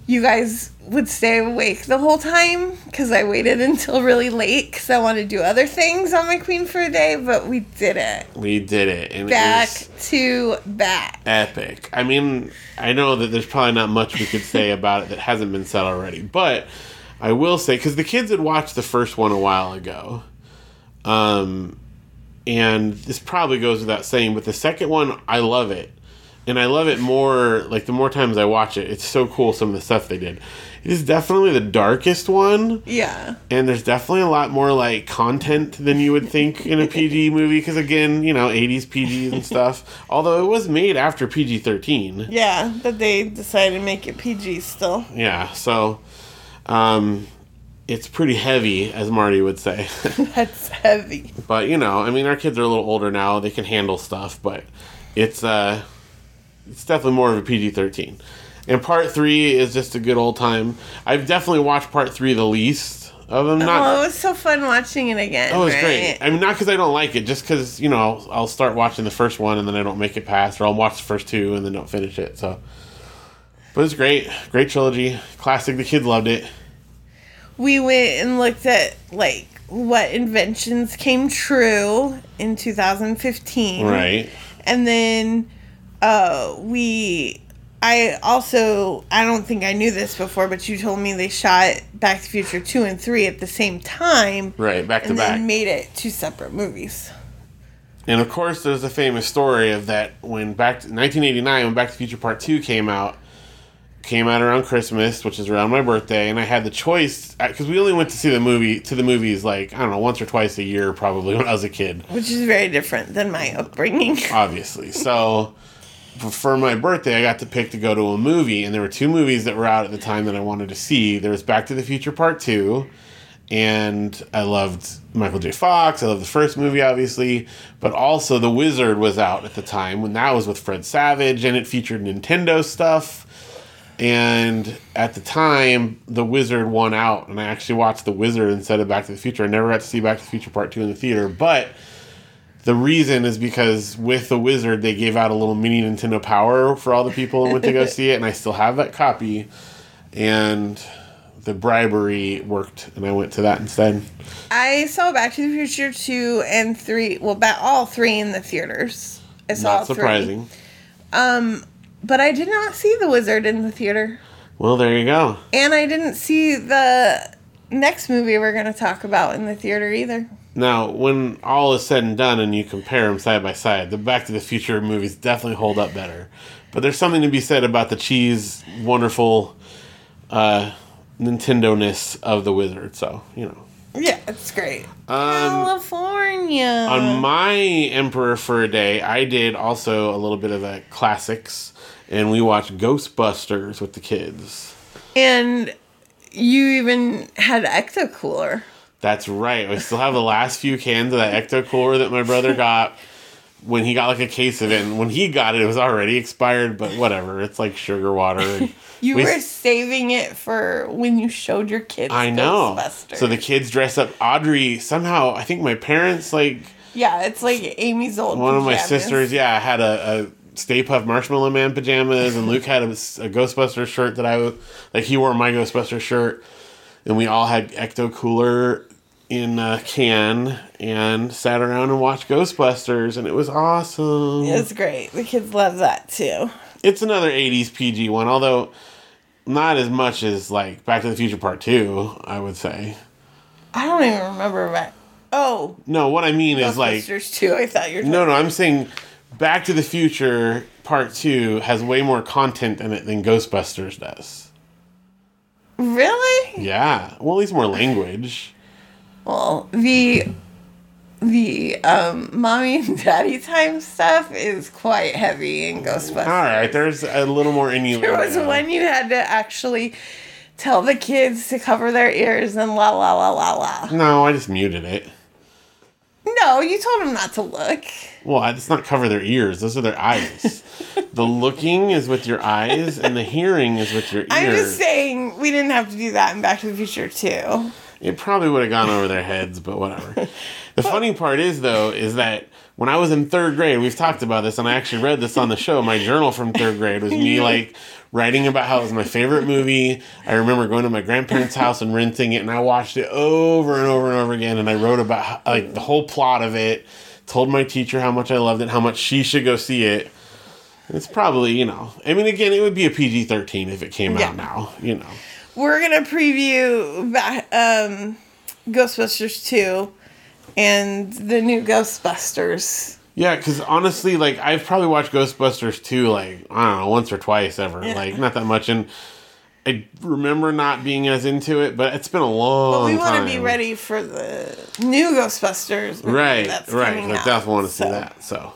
you guys would stay awake the whole time because I waited until really late because I wanted to do other things on my Queen for a Day, but we did it. We did it. And Back it to back. epic. I mean, I know that there's probably not much we could say about it that hasn't been said already, but I will say because the kids had watched the first one a while ago, um, and this probably goes without saying, but the second one I love it, and I love it more. Like the more times I watch it, it's so cool. Some of the stuff they did. It is definitely the darkest one Yeah. and there's definitely a lot more like content than you would think in a PG movie because again, you know, 80s PGs and stuff. Although it was made after PG-13. Yeah, but they decided to make it PG still. Yeah, so um it's pretty heavy as Marty would say. That's heavy. but, you know, I mean our kids are a little older now, they can handle stuff, but it's uh it's definitely more of a PG-13. And part 3 is just a good old time. I've definitely watched part 3 the least of them. Not oh, it was so fun watching it again. Oh, it's right? great. I mean, not because I don't like it, just because you know I'll, I'll start watching the first one and then I don't make it past, or I'll watch the first two and then don't finish it. So, but it's great, great trilogy, classic. The kids loved it. we went and looked at like what inventions came true in 2015 Right. and then uh we i also i don't think i knew this before but you told me they shot back to the future 2 and 3 at the same time Right, back to and back. And made it two separate movies And of course, there's a famous story of that when back to 1989, when Back to the Future Part Two came out, came out around Christmas, which is around my birthday, and I had the choice uh, because we only went to see the movie to the movies like I don't know once or twice a year probably when I was a kid. which is very different than my upbringing obviously. So for my birthday, I got to pick to go to a movie, and there were two movies that were out at the time that I wanted to see. There was Back to the Future Part Two, and I loved Michael J. Fox. I loved the first movie, obviously, but also The Wizard was out at the time when that was with Fred Savage, and it featured Nintendo stuff. And at the time, The Wizard won out, and I actually watched The Wizard instead of Back to the Future. I never got to see Back to the Future Part Two in the theater, but the reason is because with the wizard they gave out a little mini Nintendo Power for all the people that went to go see it, and I still have that copy. And the bribery worked, and I went to that instead. i saw back to the future 2 and 3 well all three in the theaters i saw all Not three. surprising. Um, but i did not see the wizard in the theater Well, there you go. And I didn't see the next movie we're going to talk about in the theater either. Now, when all is said and done, and you compare them side by side, the Back to the Future movies definitely hold up better. But there's something to be said about the cheese, wonderful uh, Nintendo-ness of the wizard. So you know. Yeah, it's great. Um, California. On my Emperor for a Day, I did also a little bit of a classics, and we watched Ghostbusters with the kids. and you even had Ecto Cooler. That's right. I still have the last few cans of that Ecto Cooler that my brother got when he got like a case of it. And when he got it, it was already expired, but whatever. It's like sugar water. You we- were saving it for when you showed your kids. I know. So the kids dress up. Audrey somehow, I think my parents like yeah, it's like Amy's old. one of my sisters, yeah, had a, a Stay Puft Marshmallow Man pajamas, and Luke had a, a Ghostbuster shirt that I was like. He wore my Ghostbuster shirt, and we all had Ecto Cooler in a can and sat around and watched Ghostbusters, and it was awesome. It's great. The kids love that too. It's another '80s PG one, although not as much as like Back to the Future Part Two. I would say. I don't even remember that. Oh, No, what I mean is like Ghostbusters too. I thought you were. No, no, I'm saying Back to the Future Part 2 has way more content in it than Ghostbusters does. Really? Yeah. Well, at least more language. Well, the the um mommy and daddy time stuff is quite heavy in Ghostbusters. All right, there's a little more innuendo. There was one you had to actually tell the kids to cover their ears and la la la la la. No, I just muted it. No, you told them not to look. Well, it's not cover their ears; those are their eyes. the looking is with your eyes, and the hearing is with your ears. I'm just saying we didn't have to do that in Back to the Future too. It probably would have gone over their heads, but whatever. The funny part is, though, is that when I was in third grade, we've talked about this, and I actually read this on the show. My journal from third grade was me like writing about how it was my favorite movie. I remember going to my grandparents' house and renting it, and I watched it over and over and over again. And I wrote about how- like the whole plot of it. Told my teacher how much I loved it, how much she should go see it. It's probably, you know, I mean, again, it would be a PG 13 if it came Yeah. out now, you know. We're gonna preview um, Ghostbusters two and the new Ghostbusters. Yeah, because honestly, like I've probably watched Ghostbusters 2 like I don't know once or twice ever, Yeah. like not that much, and I remember not being as into it, but it's been a long. But we want to be ready for the new Ghostbusters. right? that's Right, out, definitely want to see that. So,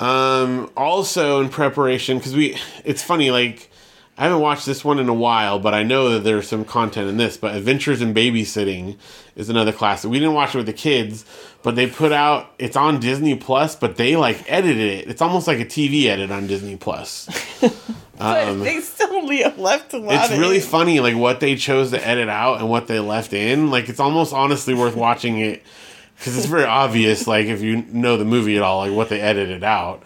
um, also in preparation because we, it's funny like. I haven't watched this one in a while, but I know that there's some content in this. But Adventures in Babysitting is another classic. We didn't watch it with the kids, but they put out it's on Disney Plus, but they like edited it. It's almost like a TV edit on Disney Plus. But they still le- left a lot. Um, It's really it. funny, like what they chose to edit out and what they left in. Like it's almost honestly worth watching it because it's very obvious. Like if you know the movie at all, like what they edited out.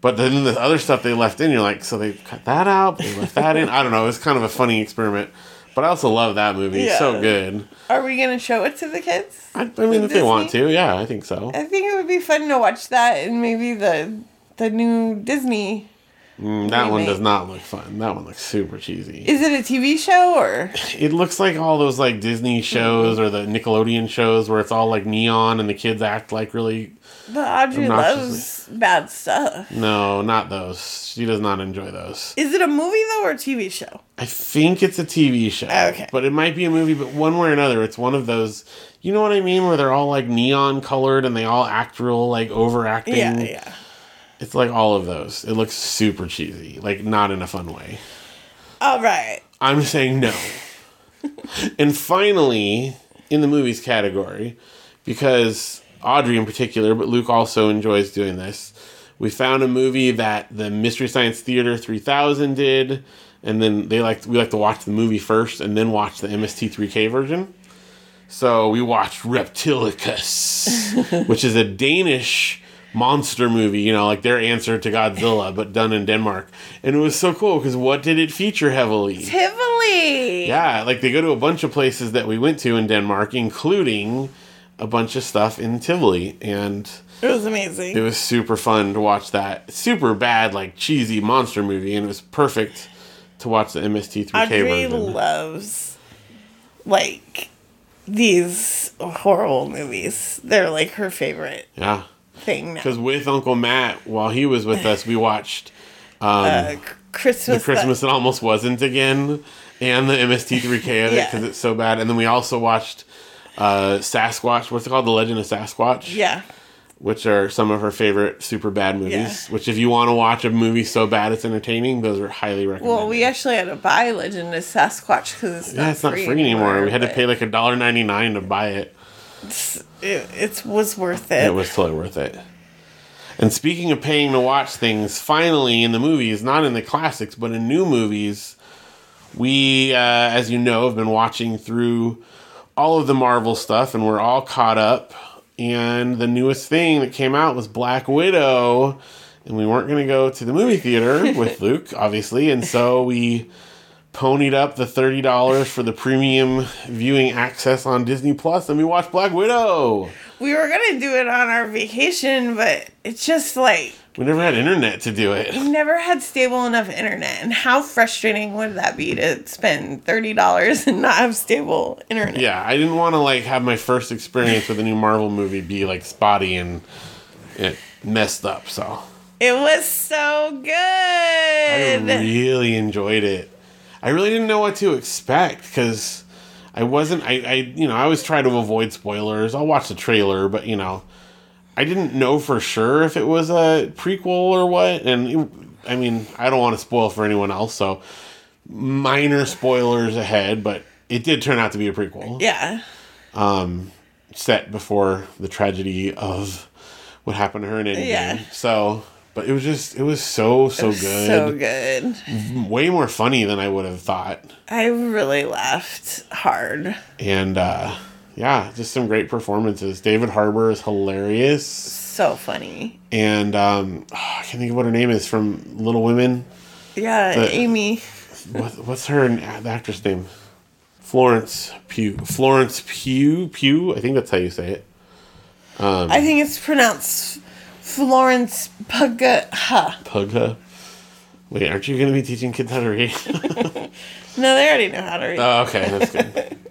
But then the other stuff they left in, you're like, so they cut that out, they left that in. I don't know. It's kind of a funny experiment. But I also love that movie. It's so good. Are we gonna show it to the kids? I, I mean, if they want to, yeah, I think so. I think it would be fun to watch that and maybe the the new Disney. Mm, that one does not look fun. That one looks super cheesy. Is it a TV show or? It looks like all those like Disney shows or the Nickelodeon shows where it's all like neon and the kids act like really But Audrey loves bad stuff. No, not those. She does not enjoy those. Is it a movie though or a TV show? I think it's a TV show. Okay. But it might be a movie, but one way or another, it's one of those. You know what I mean? Where they're all like neon colored and they all act real like overacting. Yeah, yeah. It's like all of those. It looks super cheesy, like not in a fun way. All right. I'm saying no. and finally, in the movies category, because Audrey in particular, but Luke also enjoys doing this, we found a movie that the Mystery Science Theater 3000 did, and then they like we like to watch the movie first and then watch the MST3K version. So we watched Reptilicus, which is a Danish monster movie, you know, like their answer to Godzilla, but done in Denmark. And it was so cool because what did it feature heavily? Tivoli. Yeah, like they go to a bunch of places that we went to in Denmark, including a bunch of stuff in Tivoli. And It was amazing. it was super fun to watch that super bad, like cheesy monster movie. And it was perfect to watch the MST3K Audrey version. loves like these horrible movies. They're like her favorite yeah. thing. Because with Uncle Matt, while he was with us, we watched Uh, Christmas. The Christmas That Almost Wasn't Again and the MST3K edit Yeah. because it's so bad. And then we also watched uh, Sasquatch. What's it called? The Legend of Sasquatch. yeah. which are some of her favorite super bad movies. Yeah. Which, if you want to watch a movie so bad it's entertaining, those are highly recommended. Well, we actually had to buy Legend of Sasquatch because it's not yeah, it's not free, free anymore. We had to pay like a dollar ninety nine to buy it. It, it was worth it. It was totally worth it. And speaking of paying to watch things, finally in the movies, not in the classics, but in new movies, we, uh, as you know, have been watching through all of the Marvel stuff, and we're all caught up. And the newest thing that came out was Black Widow, and we weren't going to go to the movie theater with Luke, obviously, and so we ponied up the thirty dollars for the premium viewing access on Disney Plus, and we watched Black Widow. we were gonna do it on our vacation, but it's just like We never had internet to do it. we never had stable enough internet. And how frustrating would that be to spend thirty dollars and not have stable internet? Yeah, I didn't want to like have my first experience with a new Marvel movie be like spotty and it messed up. So It was so good. I really enjoyed it. I really didn't know what to expect because I wasn't. I, I you know I always try to avoid spoilers. I'll watch the trailer, but you know I didn't know for sure if it was a prequel or what. And it, I mean I don't want to spoil for anyone else, so minor spoilers ahead. But it did turn out to be a prequel Yeah. Um, set before the tragedy of what happened to her in Endgame. Yeah. So. But it was just, it was so, so good. So good. Way more funny than I would have thought. I really laughed hard. and uh yeah just some great performances david harbour is hilarious So funny. and um oh, i can't think of what her name is from little women Yeah, The- Amy. what, what's her the actress name florence pugh florence pugh pugh i think that's how you say it I think it's pronounced Florence Pugha. pugha wait aren't you going to be teaching kids how to read No, they already know how to read. Oh, okay, that's good.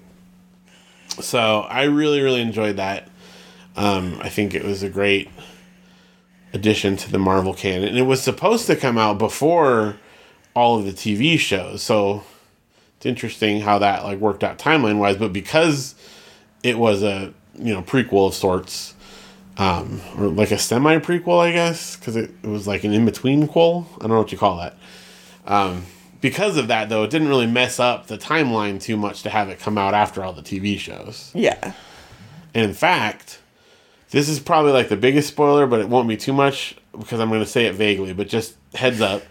so I really, really enjoyed that. Um, I think it was a great addition to the Marvel canon, and it was supposed to come out before all of the TV shows. So it's interesting how that like worked out timeline wise. But because it was a you know prequel of sorts, um, or like a semi prequel, I guess, because it, it was like an in between quel. I don't know what you call that because of that though it didn't really mess up the timeline too much to have it come out after all the tv shows. Yeah. and in fact this is probably like the biggest spoiler but it won't be too much because i'm going to say it vaguely but just heads up.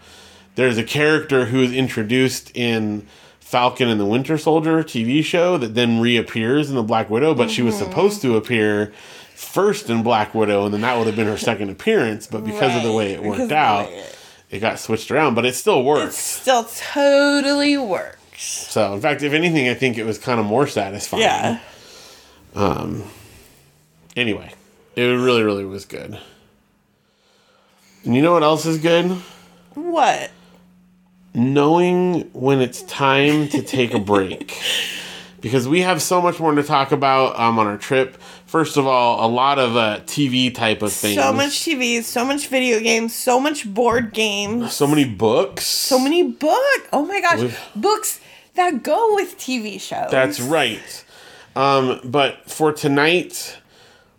There's a character who is introduced in falcon and the winter soldier tv show that then reappears in the black widow but she was mm-hmm. supposed to appear first in black widow and then that would have been her second appearance but because of the way it Right, because worked out it- it got switched around but it still works It Still totally works. So, in fact, if anything, I think it was kind of more satisfying. Yeah. Um. Anyway, it really, really was good. And you know what else is good? What? Knowing when it's time to take a break. Because we have so much more to talk about um, on our trip. First of all, a lot of uh, TV type of things. So much TV, so much video games, so much board games, So many books. so many books. Oh my gosh, We've- books that go with TV shows. That's right. Um, but for tonight,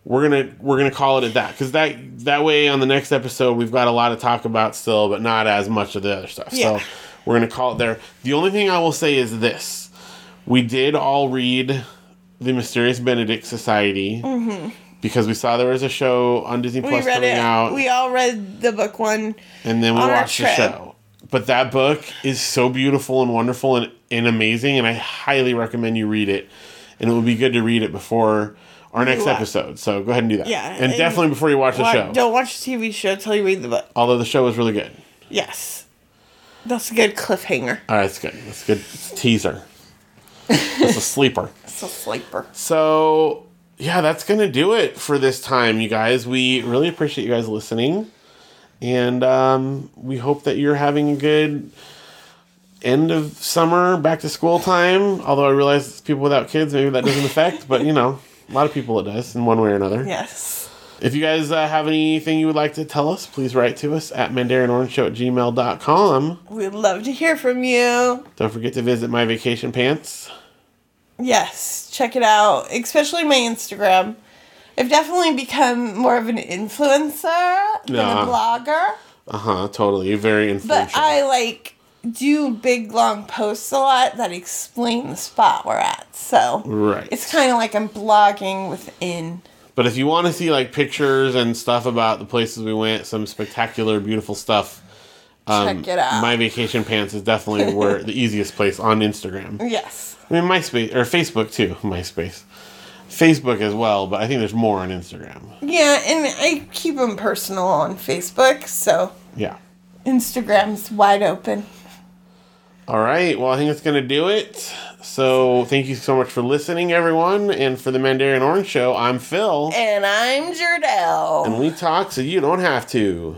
we're gonna we're gonna call it at that because that that way on the next episode we've got a lot to talk about still, but not as much of the other stuff. Yeah. So we're gonna call it there. The only thing I will say is this: we did all read the Mysterious Benedict Society because we saw there was a show on Disney Mm-hmm. Plus coming it. out, We all read the book one. and then we watched the show. But that book is so beautiful and wonderful and, and amazing, and I highly recommend you read it. And it would be good to read it before our next watch. episode. So go ahead and do that. Yeah, and, and definitely before you watch the show. Don't watch the TV show until you read the book. Although the show was really good. Yes. That's a good cliffhanger. All right, that's good. That's a good teaser. It's a sleeper. It's a sleeper. So yeah, that's gonna do it for this time, you guys. We really appreciate you guys listening, and um, we hope that you're having a good end of summer, back to school time. Although I realize people without kids, maybe that doesn't affect, but you know, a lot of people it does in one way or another. Yes. If you guys uh, have anything you would like to tell us, please write to us at mandarinorangeshow at gmail.com. We'd love to hear from you. Don't forget to visit my vacation pants. Yes, check it out, especially my Instagram. I've definitely become more of an influencer than Yeah. a blogger, Uh huh, totally. Very influential. but. I like do big long posts a lot that explain the spot we're at. So right. it's kind of like I'm blogging within. But if you want to see like pictures and stuff about the places we went, some spectacular, beautiful stuff, um, check it out. My Vacation Pants is definitely where the easiest place on Instagram. yes. I mean, MySpace or Facebook too. MySpace, Facebook as well, but I think there's more on Instagram. Yeah, and I keep them personal on Facebook, so Yeah. Instagram's wide open. All right. Well, I think that's gonna do it. So thank you so much for listening, everyone, and for the Mandarin Orange Show. I'm Phil, And I'm Janelle. and we talk so you don't have to.